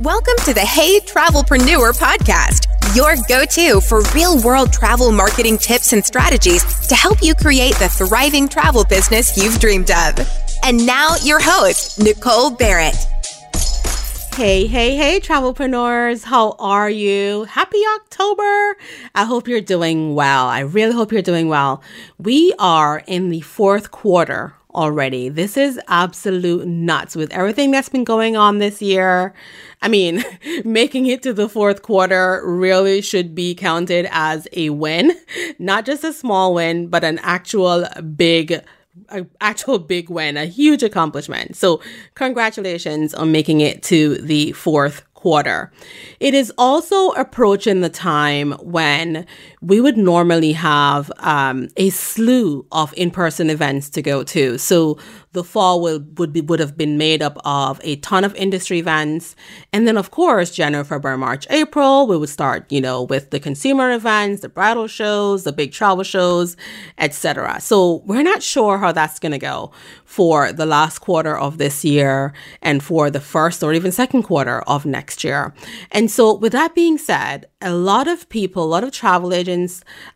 Welcome to the Hey Travelpreneur podcast, your go to for real world travel marketing tips and strategies to help you create the thriving travel business you've dreamed of. And now, your host, Nicole Barrett. Hey, hey, hey, travelpreneurs. How are you? Happy October. I hope you're doing well. I really hope you're doing well. We are in the fourth quarter already. This is absolute nuts with everything that's been going on this year. I mean, making it to the fourth quarter really should be counted as a win, not just a small win, but an actual big an actual big win, a huge accomplishment. So, congratulations on making it to the fourth quarter. It is also approaching the time when we would normally have um, a slew of in-person events to go to. So the fall will, would be would have been made up of a ton of industry events, and then of course January, February, March, April we would start you know with the consumer events, the bridal shows, the big travel shows, etc. So we're not sure how that's going to go for the last quarter of this year and for the first or even second quarter of next year. And so with that being said, a lot of people, a lot of travel agents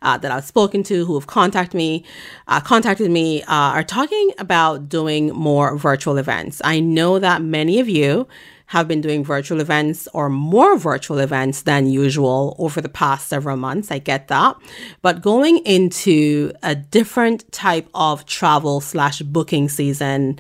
uh, that I've spoken to who have contacted me, uh, contacted me, uh, are talking about doing more virtual events. I know that many of you have been doing virtual events or more virtual events than usual over the past several months. I get that. But going into a different type of travel slash booking season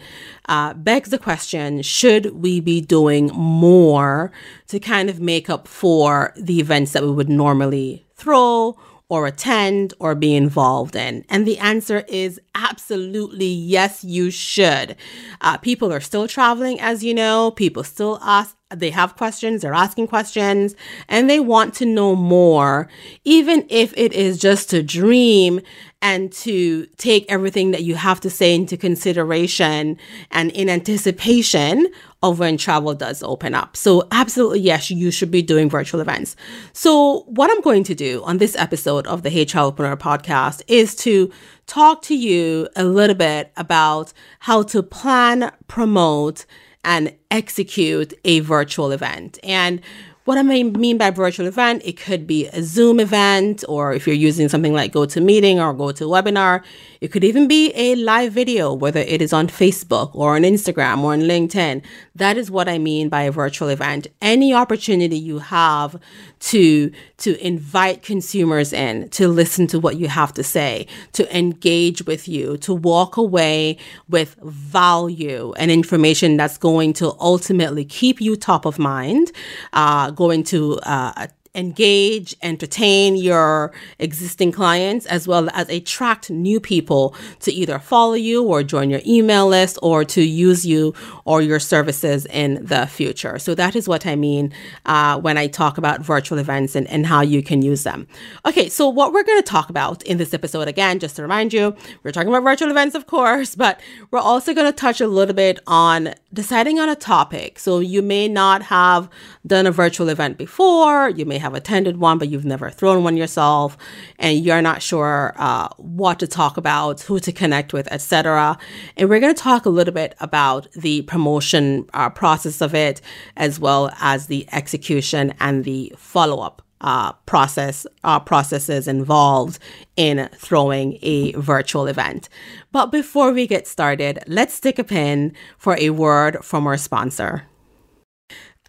uh, begs the question should we be doing more to kind of make up for the events that we would normally throw or attend or be involved in? And the answer is absolutely yes, you should. Uh, people are still traveling, as you know. People still ask, they have questions, they're asking questions, and they want to know more, even if it is just a dream and to take everything that you have to say into consideration and in anticipation of when travel does open up. So, absolutely, yes, you should be doing virtual events. So, what I'm going to do on this episode of the Hey Travelpreneur podcast is to talk to you a little bit about how to plan, promote, and execute a virtual event. And what I mean by virtual event, it could be a Zoom event, or if you're using something like GoToMeeting or GoToWebinar, it could even be a live video, whether it is on Facebook or on Instagram or on LinkedIn. That is what I mean by a virtual event. Any opportunity you have to, to invite consumers in, to listen to what you have to say, to engage with you, to walk away with value and information that's going to ultimately keep you top of mind, uh, going to uh, engage, entertain your existing clients, as well as attract new people to either follow you or join your email list or to use you or your services in the future. So that is what I mean uh, when I talk about virtual events and, and how you can use them. Okay, so what we're going to talk about in this episode, again, just to remind you, we're talking about virtual events, of course, but we're also going to touch a little bit on deciding on a topic. So you may not have done a virtual event before, you may have attended one, but you've never thrown one yourself, and you're not sure uh, what to talk about, who to connect with, etc. And we're going to talk a little bit about the promotion uh, process of it, as well as the execution and the follow up. Uh, process uh, processes involved in throwing a virtual event. But before we get started, let's stick a pin for a word from our sponsor.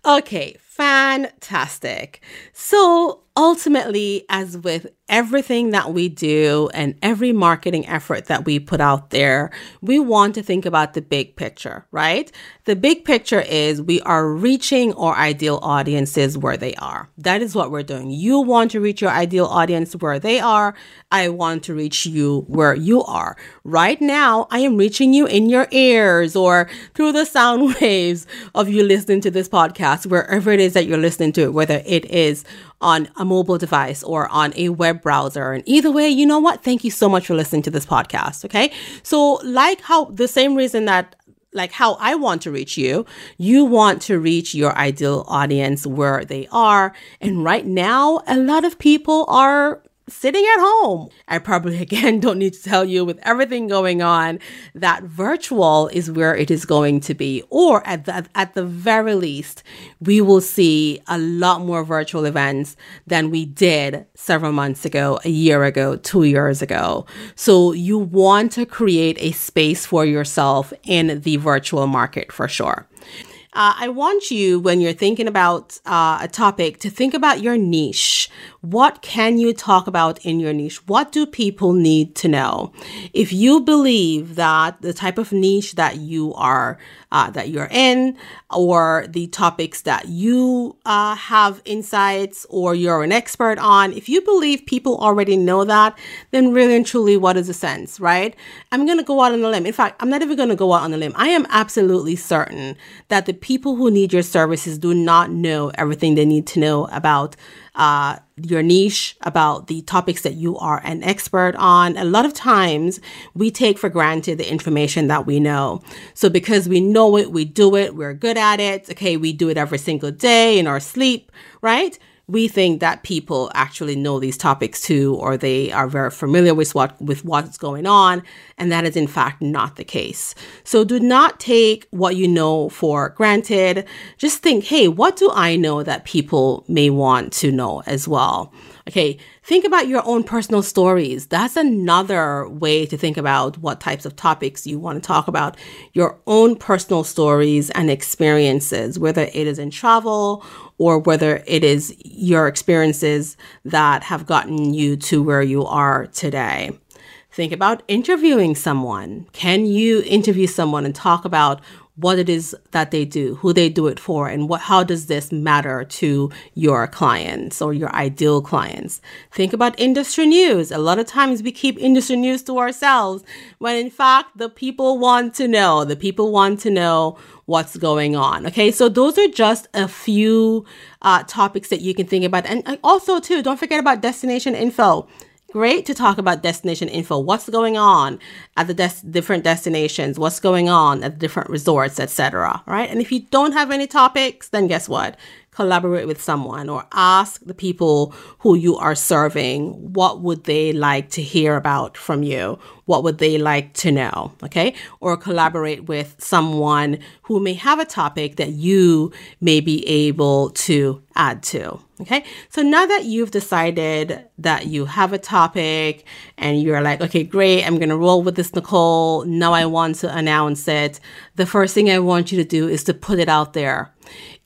Okay, fantastic. So ultimately, as with everything that we do and every marketing effort that we put out there, we want to think about the big picture, right? The big picture is we are reaching our ideal audiences where they are. That is what we're doing. You want to reach your ideal audience where they are. I want to reach you where you are. Right now, I am reaching you in your ears or through the sound waves of you listening to this podcast, wherever it is that you're listening to it, whether it is on a mobile device or on a web browser. And either way, you know what? Thank you so much for listening to this podcast. Okay. So, like how the same reason that like how I want to reach you, you want to reach your ideal audience where they are. And right now, a lot of people are sitting at home. I probably, again, don't need to tell you with everything going on that virtual is where it is going to be. Or at the, at the very least, we will see a lot more virtual events than we did several months ago, a year ago, two years ago. So you want to create a space for yourself in the virtual market for sure. Uh, I want you, when you're thinking about uh, a topic, to think about your niche. What can you talk about in your niche? What do people need to know? If you believe that the type of niche that you are uh, that you're in, or the topics that you uh, have insights or you're an expert on, if you believe people already know that, then really and truly, what is the sense, right? I'm going to go out on a limb. In fact, I'm not even going to go out on a limb. I am absolutely certain that the people who need your services do not know everything they need to know about uh, your niche, about the topics that you are an expert on. A lot of times we take for granted the information that we know. So because we know it, we do it, we're good at it. Okay, we do it every single day in our sleep, right? We think that people actually know these topics too, or they are very familiar with what with what's going on, and that is in fact not the case. So do not take what you know for granted. Just think, hey, what do I know that people may want to know as well? Okay, think about your own personal stories. That's another way to think about what types of topics you want to talk about. Your own personal stories and experiences, whether it is in travel or whether it is your experiences that have gotten you to where you are today. Think about interviewing someone. Can you interview someone and talk about what it is that they do, who they do it for, and what how does this matter to your clients or your ideal clients. Think about industry news. A lot of times we keep industry news to ourselves when in fact the people want to know. The people want to know what's going on. Okay, so those are just a few uh, topics that you can think about, and also too, don't forget about destination info great to talk about destination info. What's going on at the des- different destinations? What's going on at the different resorts, etc. Right? And if you don't have any topics, then guess what? Collaborate with someone or ask the people who you are serving what would they like to hear about from you? What would they like to know? Okay? Or collaborate with someone who may have a topic that you may be able to add to. Okay? So now that you've decided that you have a topic and you're like okay great i'm going to roll with this nicole. Now i want to announce it. The first thing i want you to do is to put it out there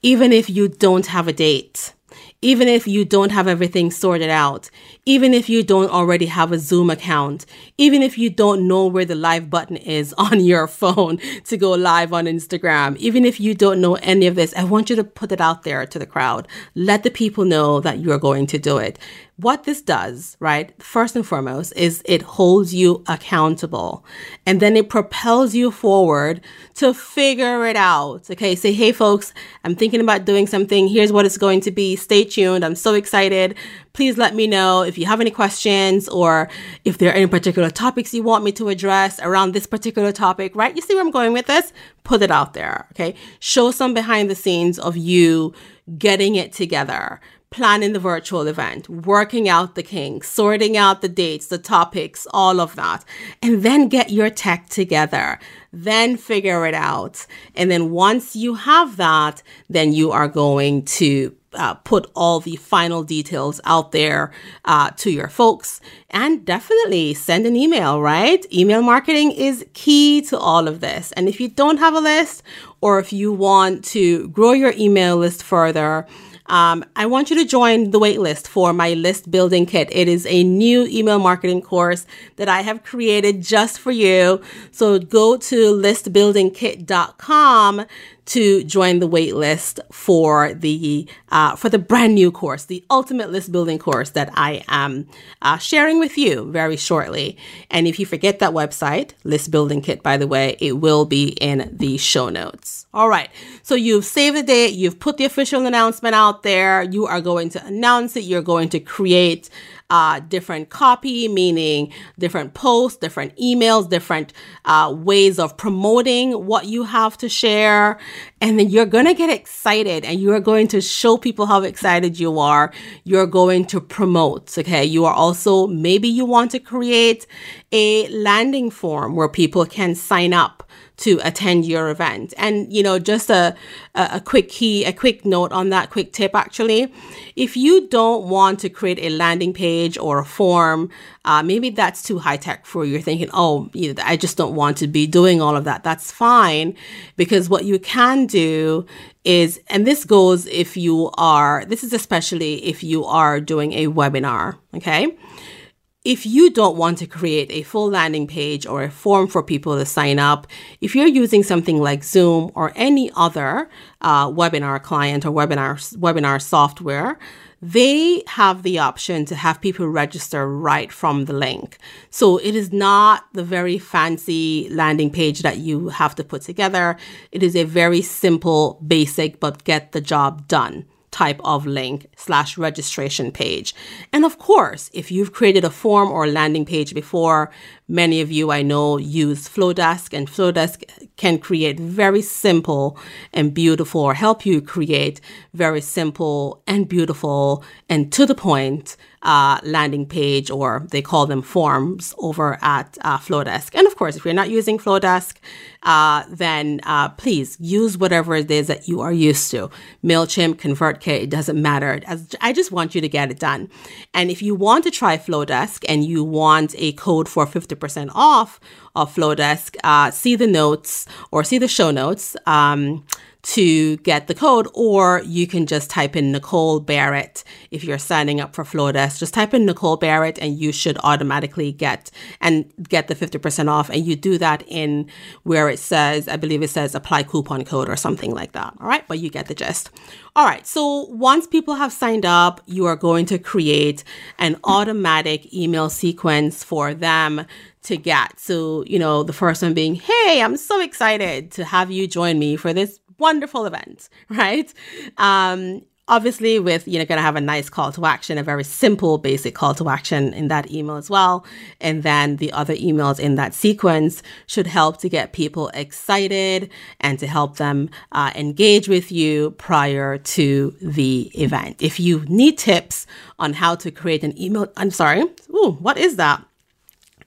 even if you don't have a date, even if you don't have everything sorted out, even if you don't already have a Zoom account, even if you don't know where the live button is on your phone to go live on Instagram, even if you don't know any of this, I want you to put it out there to the crowd. Let the people know that you're going to do it what this does, right, first and foremost, is it holds you accountable and then it propels you forward to figure it out. Okay, say, hey, folks, I'm thinking about doing something. Here's what it's going to be. Stay tuned. I'm so excited. Please let me know if you have any questions or if there are any particular topics you want me to address around this particular topic, right? You see where I'm going with this? Put it out there. Okay, show some behind the scenes of you getting it together planning the virtual event, working out the kinks, sorting out the dates, the topics, all of that. And then get your tech together. Then figure it out. And then once you have that, then you are going to uh, put all the final details out there uh, to your folks and definitely send an email, right? Email marketing is key to all of this. And if you don't have a list or if you want to grow your email list further, um, I want you to join the waitlist for my list building kit. It is a new email marketing course that I have created just for you. So go to listbuildingkit.com to join the waitlist for the uh, for the brand new course, the ultimate list building course that I am uh, sharing with you very shortly. And if you forget that website, list building kit, by the way, it will be in the show notes. All right. So you've saved the date, you've put the official announcement out there. You are going to announce it. You're going to create uh, different copy, meaning different posts, different emails, different uh, ways of promoting what you have to share. And then you're going to get excited and you're going to show people how excited you are. You're going to promote. Okay. You are also, maybe you want to create a landing form where people can sign up to attend your event. And, you know, just a, a quick key, a quick note on that quick tip actually. If you don't want to create a landing page or a form, uh, maybe that's too high tech for you. You're thinking, oh, I just don't want to be doing all of that. That's fine because what you can do is, and this goes if you are, this is especially if you are doing a webinar, okay? If you don't want to create a full landing page or a form for people to sign up, if you're using something like Zoom or any other uh, webinar client or webinar webinar software, they have the option to have people register right from the link. So it is not the very fancy landing page that you have to put together. It is a very simple, basic, but get the job done type of link slash registration page. And of course, if you've created a form or landing page before, many of you I know use Flodesk, and Flodesk can create very simple and beautiful or help you create very simple and beautiful and to the point uh, landing page or they call them forms over at uh, Flodesk. And of course, if you're not using Flodesk, uh, then uh, please use whatever it is that you are used to. MailChimp, ConvertKit, it doesn't matter. I just want you to get it done. And if you want to try Flodesk and you want a code for 50% off of Flodesk, uh, see the notes or see the show notes. Um, to get the code, or you can just type in Nicole Barrett if you're signing up for Flodesk. Just type in Nicole Barrett and you should automatically get and get the 50% off. And you do that in where it says, I believe it says apply coupon code or something like that. All right, but you get the gist. All right, so once people have signed up, you are going to create an automatic email sequence for them to get. So, you know, the first one being, Hey, I'm so excited to have you join me for this wonderful event, right? Um, obviously with you know going to have a nice call to action a very simple basic call to action in that email as well and then the other emails in that sequence should help to get people excited and to help them uh, engage with you prior to the event if you need tips on how to create an email i'm sorry Ooh, what is that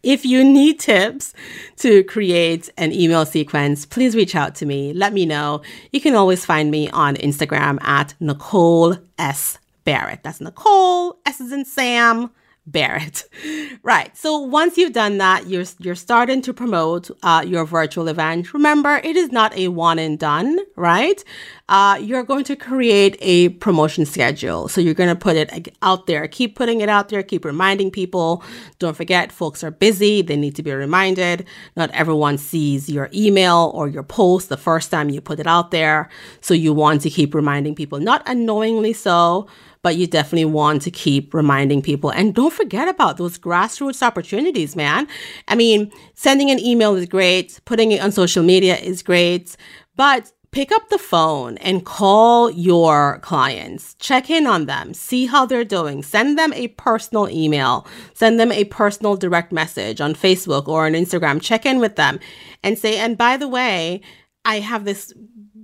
if you need tips to create an email sequence, please reach out to me. Let me know. You can always find me on Instagram at Nicole S. Barrett. That's Nicole, S is in Sam, Barrett. right. So once you've done that, you're you're starting to promote uh, your virtual event. Remember, it is not a one and done. Right. Uh, you're going to create a promotion schedule. So you're going to put it out there. Keep putting it out there. Keep reminding people. Don't forget, folks are busy. They need to be reminded. Not everyone sees your email or your post the first time you put it out there. So you want to keep reminding people, not unknowingly so but you definitely want to keep reminding people. And don't forget about those grassroots opportunities, man. I mean, sending an email is great, putting it on social media is great, but pick up the phone and call your clients. Check in on them, see how they're doing. Send them a personal email, send them a personal direct message on Facebook or on Instagram. Check in with them and say, and by the way, I have this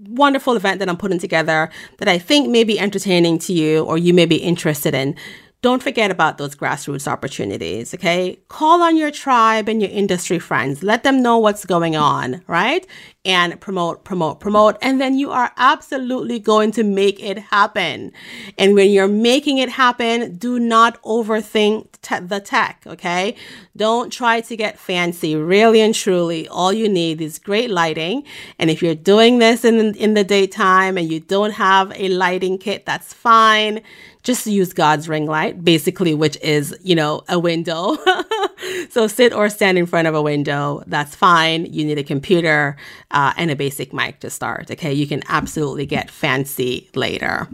wonderful event that I'm putting together that I think may be entertaining to you or you may be interested in. Don't forget about those grassroots opportunities, okay? Call on your tribe and your industry friends. Let them know what's going on, right? And promote, promote, promote. And then you are absolutely going to make it happen. And when you're making it happen, do not overthink te- the tech, okay? Don't try to get fancy. Really and truly, all you need is great lighting. And if you're doing this in, in the daytime and you don't have a lighting kit, that's fine just use God's ring light, basically, which is, you know, a window. so sit or stand in front of a window. That's fine. You need a computer uh, and a basic mic to start. Okay. You can absolutely get fancy later.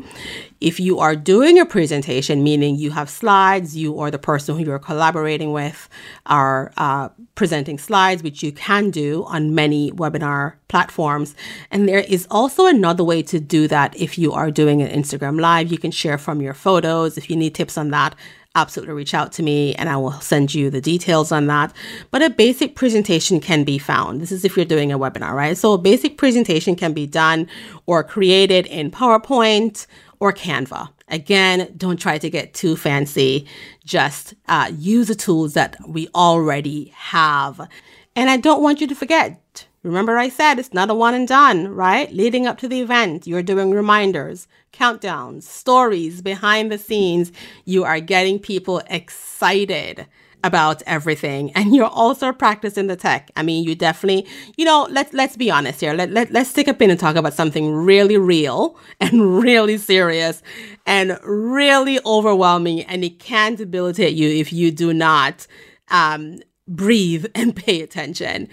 If you are doing a presentation, meaning you have slides, you or the person who you're collaborating with are uh, presenting slides, which you can do on many webinar platforms. And there is also another way to do that if you are doing an Instagram live. You can share from your photos. If you need tips on that, absolutely reach out to me and I will send you the details on that. But a basic presentation can be found. This is if you're doing a webinar, right? So a basic presentation can be done or created in PowerPoint or Canva. Again, don't try to get too fancy. Just uh, use the tools that we already have. And I don't want you to forget. Remember, I said it's not a one and done, right? Leading up to the event, you're doing reminders, countdowns, stories behind the scenes. You are getting people excited about everything and you're also practicing the tech. I mean, you definitely, you know, let's let's be honest here. Let, let, let's take a pin and talk about something really real and really serious and really overwhelming and it can debilitate you if you do not um, breathe and pay attention.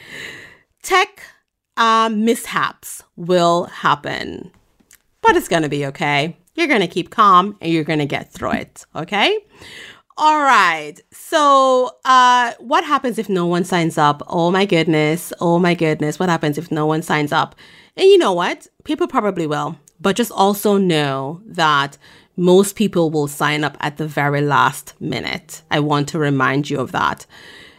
Tech uh, mishaps will happen, but it's going to be okay. You're going to keep calm and you're going to get through it, okay? All right. So, uh, what happens if no one signs up? Oh my goodness. Oh my goodness. What happens if no one signs up? And you know what? People probably will, but just also know that most people will sign up at the very last minute. I want to remind you of that.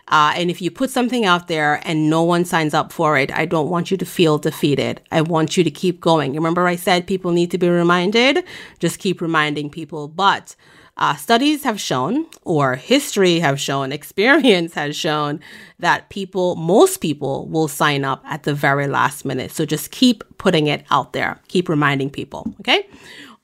Uh, and if you put something out there and no one signs up for it, I don't want you to feel defeated. I want you to keep going. Remember, I said people need to be reminded? Just keep reminding people. But uh, studies have shown, or history have shown, experience has shown that people, most people will sign up at the very last minute. So just keep putting it out there, keep reminding people. Okay.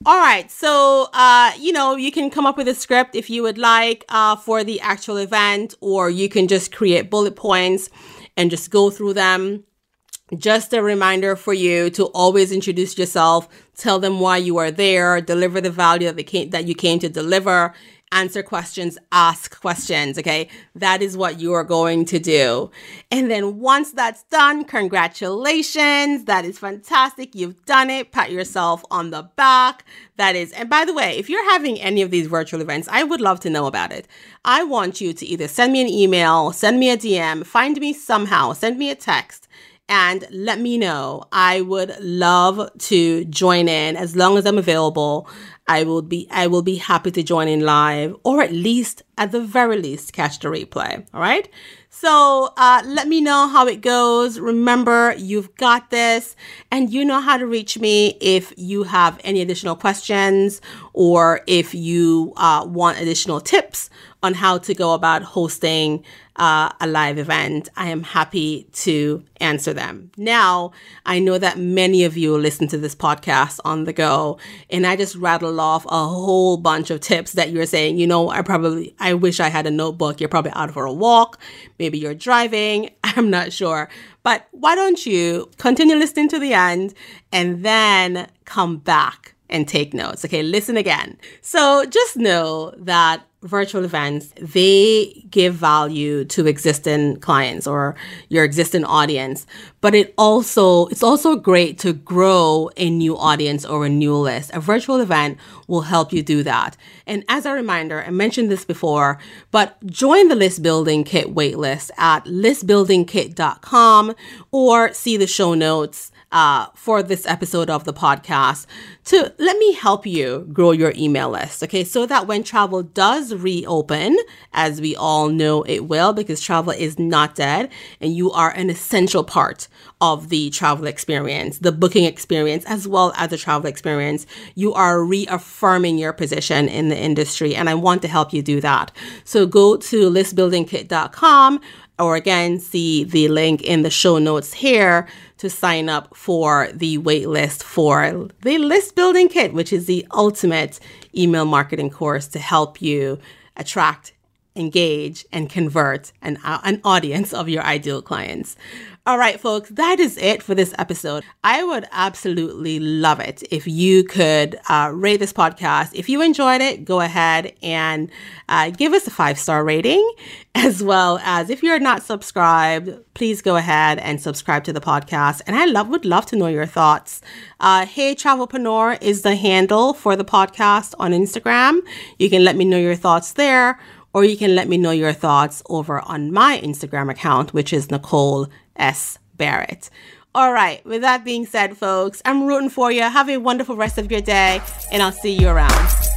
All right. So, uh, you know, you can come up with a script if you would like uh, for the actual event, or you can just create bullet points and just go through them just a reminder for you to always introduce yourself, tell them why you are there, deliver the value that they came, that you came to deliver, answer questions, ask questions. Okay. That is what you are going to do. And then once that's done, congratulations. That is fantastic. You've done it. Pat yourself on the back. That is, and by the way, if you're having any of these virtual events, I would love to know about it. I want you to either send me an email, send me a DM, find me somehow, send me a text and let me know. I would love to join in as long as I'm available. I will be I will be happy to join in live or at least at the very least catch the replay. All right. So uh, let me know how it goes. Remember, you've got this, and you know how to reach me if you have any additional questions or if you uh, want additional tips on how to go about hosting uh, a live event. I am happy to answer them. Now, I know that many of you listen to this podcast on the go, and I just rattle off a whole bunch of tips that you're saying, you know, I probably, I wish I had a notebook. You're probably out for a walk. Maybe you're driving. I'm not sure. But why don't you continue listening to the end and then come back and take notes. Okay, listen again. So just know that virtual events, they give value to existing clients or your existing audience, but it also, it's also great to grow a new audience or a new list. A virtual event will help you do that. And as a reminder, I mentioned this before, but join the list building kit waitlist at listbuildingkit.com or see the show notes uh, for this episode of the podcast to let me help you grow your email list. Okay. So that when travel does reopen, as we all know it will, because travel is not dead and you are an essential part of the travel experience, the booking experience, as well as the travel experience, you are reaffirming your position in the industry. And I want to help you do that. So go to listbuildingkit.com or again, see the link in the show notes here to sign up for the waitlist for the list building kit, which is the ultimate email marketing course to help you attract, engage, and convert an, uh, an audience of your ideal clients. All right, folks, that is it for this episode. I would absolutely love it if you could uh, rate this podcast. If you enjoyed it, go ahead and uh, give us a five star rating, as well as if you're not subscribed, please go ahead and subscribe to the podcast. And I love would love to know your thoughts. Uh, hey, Travelpreneur is the handle for the podcast on Instagram. You can let me know your thoughts there or you can let me know your thoughts over on my Instagram account, which is Nicole S. Barrett. All right, with that being said, folks, I'm rooting for you. Have a wonderful rest of your day, and I'll see you around.